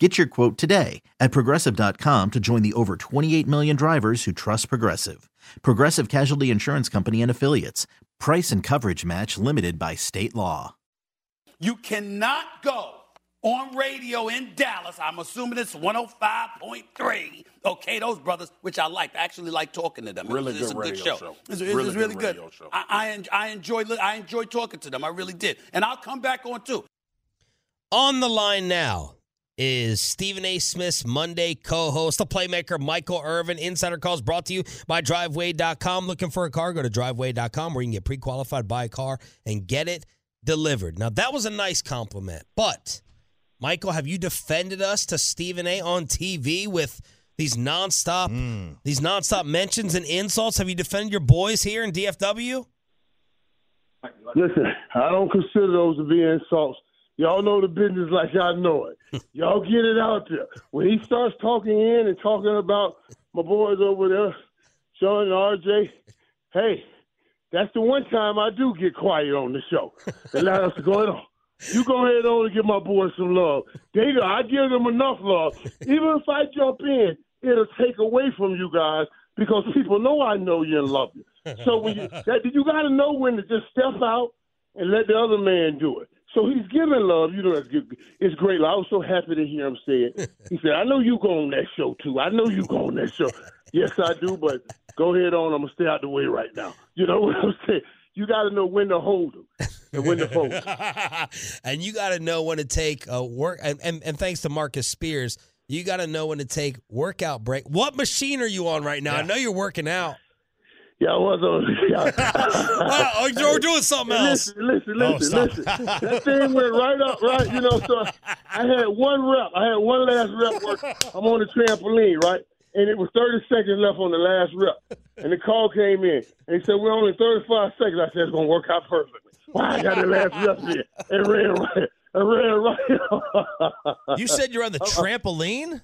Get your quote today at progressive.com to join the over 28 million drivers who trust Progressive. Progressive Casualty Insurance Company and Affiliates. Price and coverage match limited by state law. You cannot go on radio in Dallas. I'm assuming it's 105.3. Okay, those brothers, which I like. I actually like talking to them. Really it's, good it's a radio good show. show. It's, it's Really it's really good good. radio show. I, I, I enjoy I enjoy talking to them. I really did, and I'll come back on too. On the line now is Stephen A. Smith's Monday co-host, the playmaker Michael Irvin. Insider calls brought to you by Driveway.com. Looking for a car? Go to Driveway.com where you can get pre-qualified, buy a car, and get it delivered. Now that was a nice compliment, but Michael, have you defended us to Stephen A. on TV with these nonstop, hmm. these nonstop mentions and insults? Have you defended your boys here in DFW? Listen, I don't consider those to be insults. Y'all know the business like I know it. Y'all get it out there. When he starts talking in and talking about my boys over there, Shan and RJ, hey, that's the one time I do get quiet on the show. And let us go on. You go ahead on and give my boys some love. They, I give them enough love. Even if I jump in, it'll take away from you guys because people know I know you and love you. So when you that you got to know when to just step out and let the other man do it. So he's giving love. You know, that's good. It's great. I was so happy to hear him say it. He said, "I know you go on that show too. I know you go on that show." yes, I do. But go ahead on. I'm gonna stay out the way right now. You know what I'm saying? You got to know when to hold them and when to fold 'em. and you got to know when to take a work. And, and, and thanks to Marcus Spears, you got to know when to take workout break. What machine are you on right now? I know you're working out. Yeah, I was on. Yeah. Wow, oh, doing something else. Listen, listen, Oh, listen, stop. listen. That thing went right up, right? You know, so I had one rep. I had one last rep. Work. I'm on the trampoline, right? And it was 30 seconds left on the last rep. And the call came in. And he said, We're only 35 seconds. I said, It's going to work out perfectly. Wow, I got the last rep in. And ran right. I ran right. You said you're on the uh-uh. trampoline?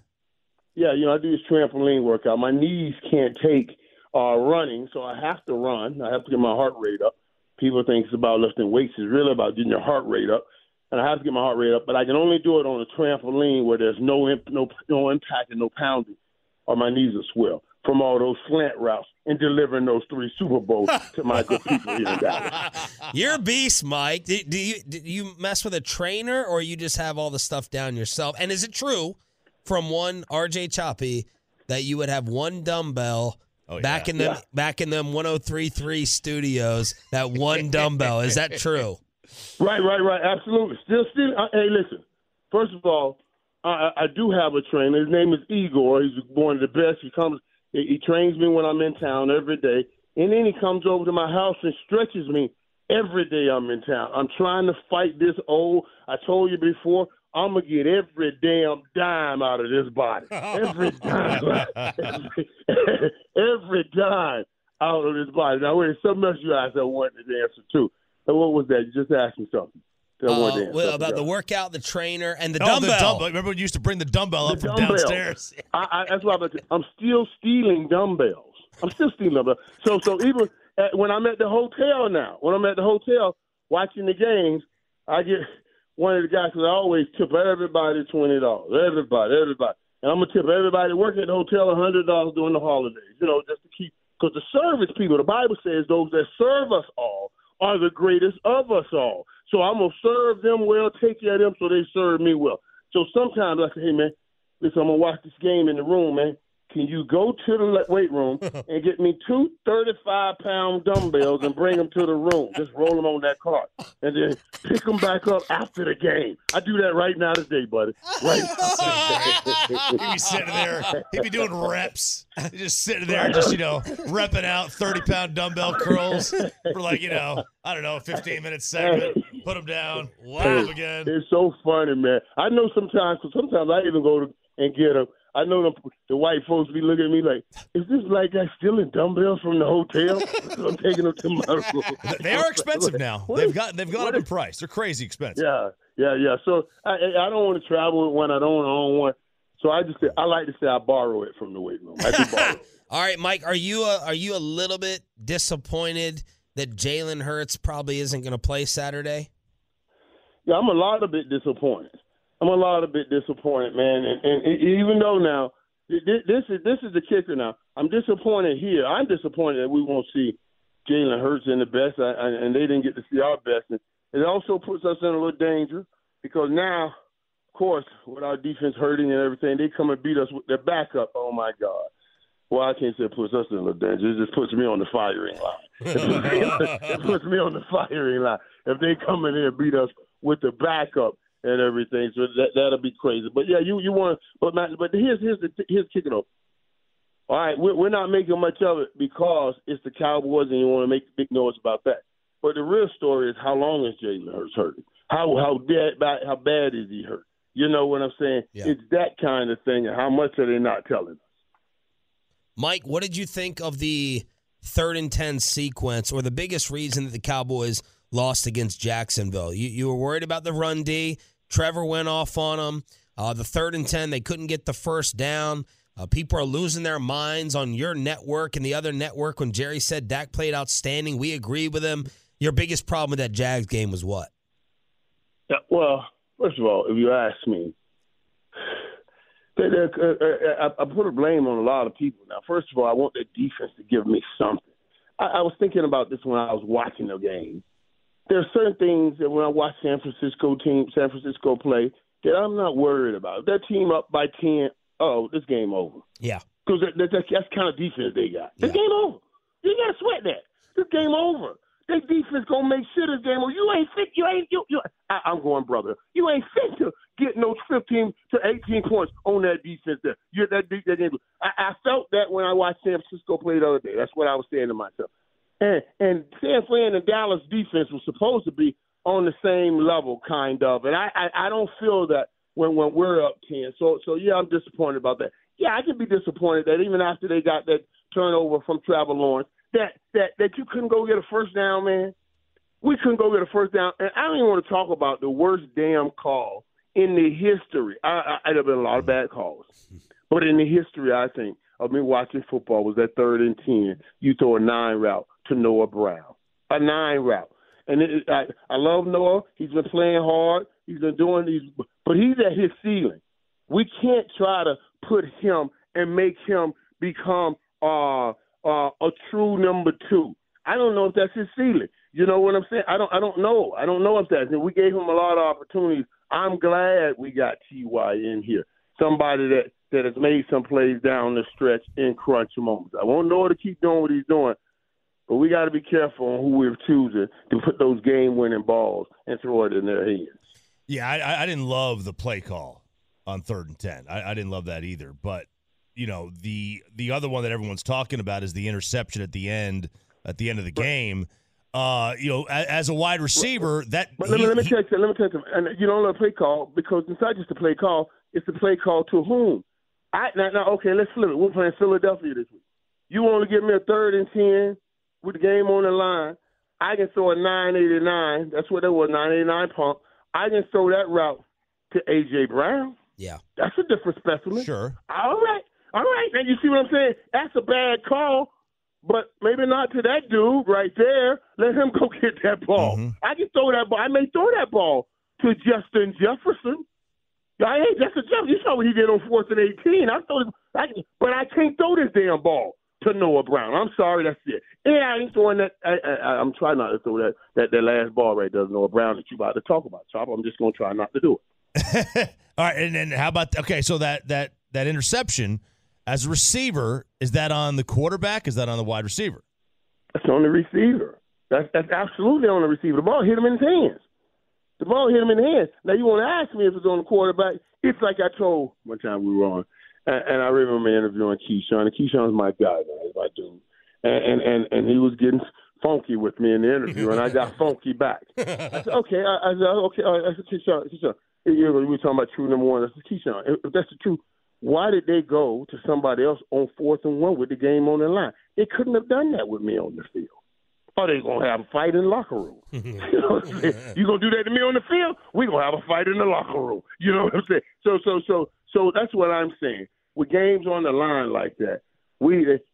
Yeah, you know, I do this trampoline workout. My knees can't take uh, running, so I have to run. I have to get my heart rate up. People think it's about lifting weights. It's really about getting your heart rate up, and I have to get my heart rate up. But I can only do it on a trampoline where there's no imp- no no impact and no pounding, or my knees will swell from all those slant routes and delivering those three Super Bowls to my good people here in Dallas. You're a beast, Mike. Do, do you do you mess with a trainer or you just have all the stuff down yourself? And is it true from one RJ Choppy that you would have one dumbbell Oh, back yeah. in them Yeah. back in them 1033 studios? That one dumbbell is that true? Right, right, right. Absolutely. Still, still. Uh, hey, listen. First of all, I, I I do have a trainer. His name is Igor. He's one of the best. He comes. He, he trains me when I'm in town every day, and then he comes over to my house and stretches me every day I'm in town. I'm trying to fight this old. I told you before. I'm gonna get every damn dime out of this body. Every dime. every, every dime out of this body. Now, wait, something else you asked I wanted to answer too. And what was that? You just asked me something. I Uh, well, something about the workout, the trainer, and the Oh, dumbbell. the dumbbell. Remember when you used to bring the dumbbell up from dumbbell. downstairs? I, I, that's why I'm, I'm still stealing dumbbells. I'm still stealing dumbbells. So, so even at, when I'm at the hotel now, when I'm at the hotel watching the games, I get one of the guys because I always tip everybody twenty dollars. Everybody, everybody, and I'm gonna tip everybody working at the hotel a hundred dollars during the holidays. You know, just to keep because the service people, the Bible says, those that serve us all are the greatest of us all. So I'm gonna serve them well, take care of them, so they serve me well. So sometimes I say, hey man, listen, I'm gonna watch this game in the room, man. Can you go to the weight room and get me two 35 pound dumbbells and bring them to the room? Just roll them on that cart and then pick them back up after the game. I do that right now today, buddy. Right He'd be sitting there. He'd be doing reps. He's just sitting there, just, you know, repping out 30 pound dumbbell curls for like, you know, I don't know, a 15 minute segment. Put them down. Wow. Put again. It's so funny, man. I know sometimes, cause sometimes I even go to, and get them. I know the, the white folks be looking at me like, "Is this black guy stealing dumbbells from the hotel?" I'm taking them to my room. They are expensive now. They've got they've gone up in price. They're crazy expensive. Yeah, yeah, yeah. So I I don't want to travel with one. I don't own one. So I just say I like to say I borrow it from the weight room. I just borrow. it. All right, Mike, are you a, are you a little bit disappointed that Jalen Hurts probably isn't going to play Saturday? Yeah, I'm a lot of bit disappointed. I'm a lot of bit disappointed, man. And, and even though now this is this is the kicker. Now I'm disappointed here. I'm disappointed that we won't see Jalen Hurts in the best, uh, and they didn't get to see our best. And it also puts us in a little danger because now, of course, with our defense hurting and everything, they come and beat us with their backup. Oh my God. Well, I can't say it puts us in a little danger. It just puts me on the firing line. it puts me on the firing line. If they come in here and beat us with the backup, and everything. So that that'll be crazy. But yeah, you you want, but but here's here's the here's kicking off. All right, we're, we're not making much of it because it's the Cowboys, and you want to make a big noise about that. But the real story is how long is Jalen Hurts hurt? How how bad how bad is he hurt? You know what I'm saying? Yeah. It's that kind of thing. And how much are they not telling us? Mike, what did you think of the third and ten sequence, or the biggest reason that the Cowboys lost against Jacksonville? You you were worried about the run D. Trevor went off on them. Uh, the third and 10, they couldn't get the first down. Uh, people are losing their minds on your network and the other network when Jerry said Dak played outstanding. We agree with him. Your biggest problem with that Jags game was what? Yeah, well, first of all, if you ask me, uh, uh, I, put a blame on a lot of people. Now, first of all, I want the defense to give me something. I was thinking about this when I was watching the game there are certain things that when I watch San Francisco team, San Francisco play, that I'm not worried about. If that team up by ten, oh, this game over. Yeah, because that, that, that's that's kind of defense they got. This yeah. game over. You got to sweat that. This game over. That defense gonna make sure this game over. You ain't fit. You ain't you. you I, I'm going, brother. You ain't fit to get no 15 to 18 points on that defense. There, you that, that game. I, I felt that when I watched San Francisco play the other day. That's what I was saying to myself. And, and San Fran and Dallas defense was supposed to be on the same level, kind of. And I, I, I don't feel that when when we're up ten. So so yeah, I'm disappointed about that. Yeah, I can be disappointed that even after they got that turnover from Trevor Lawrence, that that that you couldn't go get a first down, man. We couldn't go get a first down, and I don't even want to talk about the worst damn call in the history. I, I, there have been a lot of bad calls, but in the history, I think of me watching football was that third and ten. You throw a nine route to Noah Brown, a nine route. And it, I, I love Noah. He's been playing hard. He's been doing these, but he's at his ceiling. We can't try to put him and make him become uh, uh, a true number two. I don't know if that's his ceiling. You know what I'm saying? I don't. I don't know. I don't know if that's. And we gave him a lot of opportunities. I'm glad we got Ty in here. Somebody that that has made some plays down the stretch in crunch moments. I want Noah to keep doing what he's doing, but we got to be careful on who we're choosing to put those game-winning balls and throw it in their hands. Yeah, I, I didn't love the play call on third and ten. I, I didn't love that either. But you know the the other one that everyone's talking about is the interception at the end at the end of the game. Uh, you know, as, as a wide receiver, that. But let, he, me, let me tell you, let me tell you, and you don't love a play call because it's not just a play call; it's the play call to whom. I now, now okay, let's flip it. We're playing Philadelphia this week. You want to give me a third and ten with the game on the line, I can throw a 989. That's what it was, 989 pump. I can throw that route to A.J. Brown. Yeah. That's a different specimen. Sure. All right. All right. Now, you see what I'm saying? That's a bad call, but maybe not to that dude right there. Let him go get that ball. Mhm. I can throw that ball. I may throw that ball to Justin Jefferson. I ain't Justin Jefferson. You saw what he did on fourth and eighteen. I throw, I, but I can't throw this damn ball to Noah Brown. I'm sorry, that's it. And I ain't throwing that. I, I, I'm trying not to throw that, that that last ball right there, Noah Brown that you about to talk about, Chop. I'm just gonna try not to do it. All right, and then how about okay? So that that that interception as a receiver is that on the quarterback? Is that on the wide receiver? That's on the receiver. That's that's absolutely on the receiver. The ball hit him in his hands. The ball hit him in the hands. Now you want to ask me if it's on the quarterback? It's like I told one time we were on, and, and I remember interviewing Keyshawn. And Keyshawn's my guy, man, he's my dude, and, and and and he was getting funky with me in the interview, and I got funky back. I said, okay, I, I said, oh, okay. I said, Keyshawn, Keyshawn, you know, we were talking about true number one. I said, Keyshawn, if that's the truth, why did they go to somebody else on fourth and one with the game on the line? They couldn't have done that with me on the field. Or they gonna have a fight in the locker room. you know what I'm saying? You gonna do that to me on the field? We gonna have a fight in the locker room. You know what I'm saying? So so so so that's what I'm saying. With games on the line like that, we it,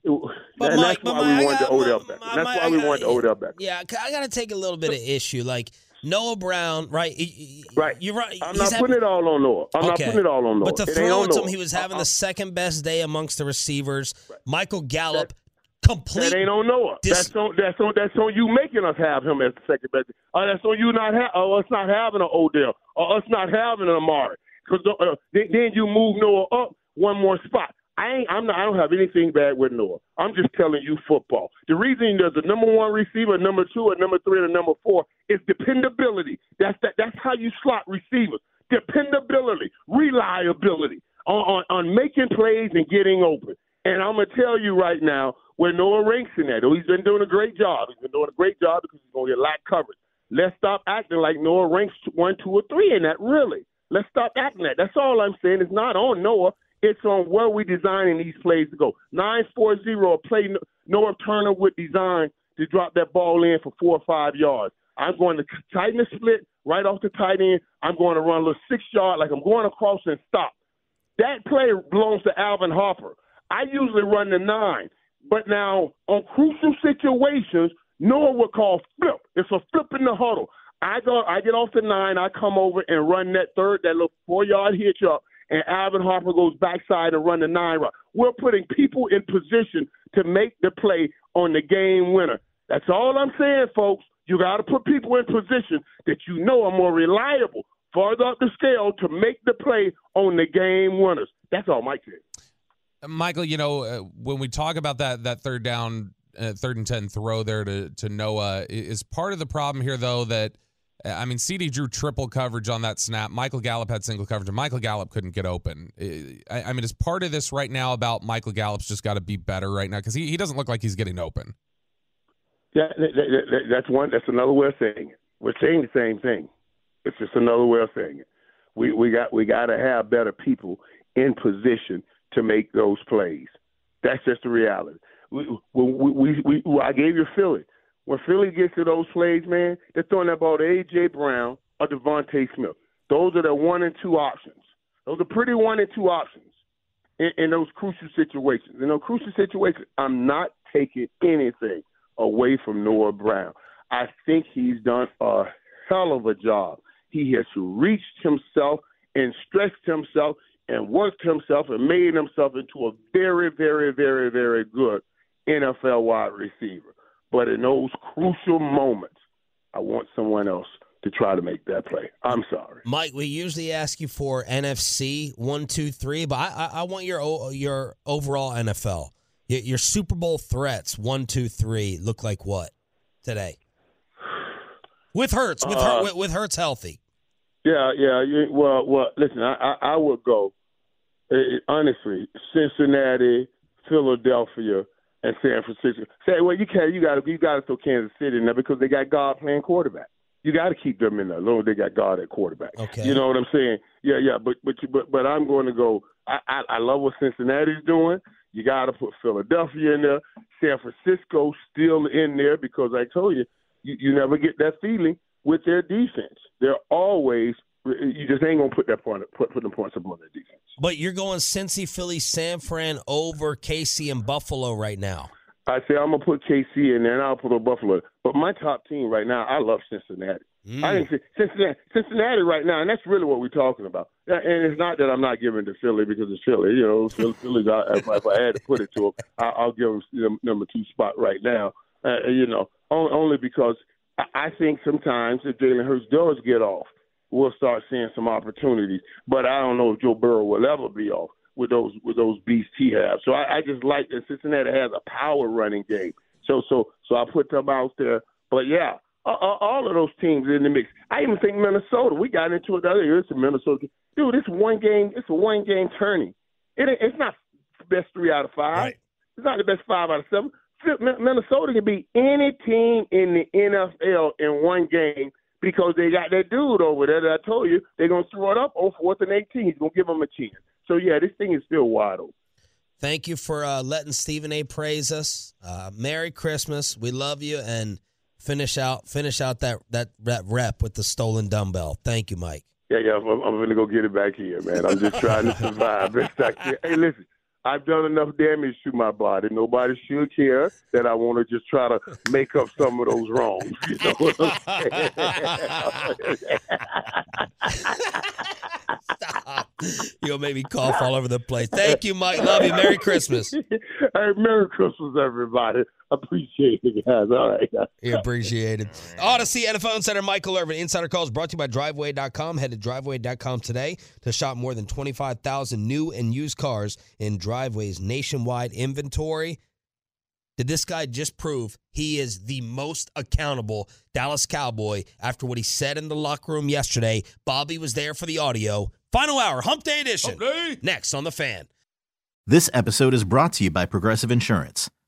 But and Mike, that's why Mike, we wanted got- to Odell my- back. my- That's my- why we got- wanted to Odell back. Yeah, I got to take a little bit of issue. Like Noah Brown, right? Right. You're right. I'm he's not having- putting it all on Noah. I'm not putting it all on Noah. But to it throw it to him, he was having Uh-uh. the second best day amongst the receivers. Michael Gallup, That complete. ain't on Noah. Dis- that's on that's on that's on you making us have him as the second best. Uh, that's on you not ha- uh, us not having an Odell or us not having an Amari. Because uh, then, you move Noah up one more spot. I ain't. I'm not. I don't have anything bad with Noah. I'm just telling you football. The reason there's a number one receiver, number two, a number three, and a number four is dependability. That's that. That's how you slot receivers. Dependability, reliability on, on on making plays and getting open. And I'm gonna tell you right now where Noah ranks in that. Oh, he's been doing a great job. He's been doing a great job because he's gonna get lack coverage. Let's stop acting like Noah ranks one, two, or three in that. Really, let's stop acting that. That's all I'm saying. It's not on Noah. It's on where we designing these plays to go. Nine four zero. A play Norv Turner would design to drop that ball in for four or five yards. I'm going to tighten the split right off the tight end. I'm going to run a little six yard, like I'm going across and stop. That play belongs to Alvin Harper. I usually run the nine, but now on crucial situations, Noah would call flip. It's a flip in the huddle. I go, I get off the nine, I come over and run that third, that little four yard hitch up, and Alvin Harper goes backside and run the nine route. We're putting people in position to make the play on the game winner. That's all I'm saying, folks. You got to put people in position that you know are more reliable, farther up the scale to make the play on the game winners. That's all Mike said. Michael, you know, uh, when we talk about that that third down, uh, third and ten throw there to to Noah, is part of the problem here though that Uh, I mean, CeeDee drew triple coverage on that snap. Michael Gallup had single coverage, and Michael Gallup couldn't get open. Uh, I, I mean, is part of this right now about Michael Gallup's just got to be better right now because he, he doesn't look like he's getting open. Yeah, that, that, that, that's one. That's another way of saying it. We're saying the same thing. It's just another way of saying it. We we got we got to have better people in position to make those plays. That's just the reality. We we we, we, we I gave you Philly. When Philly gets to those plays, man, they're throwing that ball to AJ Brown or DeVonta Smith. Those are the one and two options. Those are pretty one and two options in, in those crucial situations. In those crucial situations, I'm not taking anything away from Noah Brown. I think he's done a hell of a job. He has reached himself and stretched himself and worked himself and made himself into a very, very, very, very good NFL wide receiver. But in those crucial moments, I want someone else to try to make that play. I'm sorry. Mike, we usually ask you for NFC one, two, three, but I, I, I want your your overall NFL. Your, your Super Bowl threats one, two, three look like what today? With Hurts, with, Uh, with, with Hurts healthy. Yeah, yeah. You, well, well. Listen, I, I, I would go uh, honestly. Cincinnati, Philadelphia, and San Francisco. Say, well, you can't. You got to. You got to throw Kansas City in there because they got God playing quarterback. You got to keep them in there. As long as they got God at quarterback. Okay. You know what I'm saying? Yeah, yeah. But but you, but but I'm going to go. I I, I love what Cincinnati's doing. You got to put Philadelphia in there. San Francisco still in there because I told you, you, you never get that feeling with their defense. They're always you just ain't gonna put that point put put the points up on their defense. But you're going Cincy, Philly, San Fran over KC and Buffalo right now. I say I'm gonna put KC in there, and I'll put a Buffalo. But my top team right now, I love Cincinnati. Mm. I think Cincinnati, Cincinnati right now, and that's really what we're talking about. And it's not that I'm not giving to Philly because it's Philly. You know, Philly, Philly's. If, if I had to put it to them, I, I'll give them the number two spot right now. Uh, you know, only because I think sometimes if Jalen Hurts does get off, we'll start seeing some opportunities. But I don't know if Joe Burrow will ever be off with those with those beasts he has. So I, I just like that Cincinnati has a power running game. So so so I put them out there. But yeah, all of those teams in the mix. I even think Minnesota. We got into it the other year. It's a Minnesota. Dude, it's one game. It's a one game tourney. It, it's not best three out of five. Right. It's not the best five out of seven. Minnesota can beat any team in the NFL in one game because they got that dude over there that I told you they're gonna throw it up on fourth and eighteen. He's gonna give them a chance. So yeah, this thing is still wide open. Thank you for uh, letting Stephen A. praise us. Uh, Merry Christmas. We love you and finish out finish out that that that rep with the stolen dumbbell. Thank you, Mike. Yeah, yeah. I'm, I'm gonna go get it back here, man. I'm just trying to survive. hey, listen. I've done enough damage to my body. Nobody should care that I want to just try to make up some of those wrongs. You know what I'm saying? Stop. You'll make me cough all over the place. Thank you, Mike. Love you. Merry Christmas. hey, Merry Christmas, everybody. Appreciate it, guys. All right. Guys. You appreciate it. Audacy NFL Insider Michael Irvin. Insider calls brought to you by Driveway.com. Head to Driveway.com today to shop more than 25,000 new and used cars in Driveway's nationwide inventory. Did this guy just prove he is the most accountable Dallas Cowboy after what he said in the locker room yesterday? Bobby was there for the audio. Final hour, Hump Day edition. Hump Day. Next on the fan. This episode is brought to you by Progressive Insurance.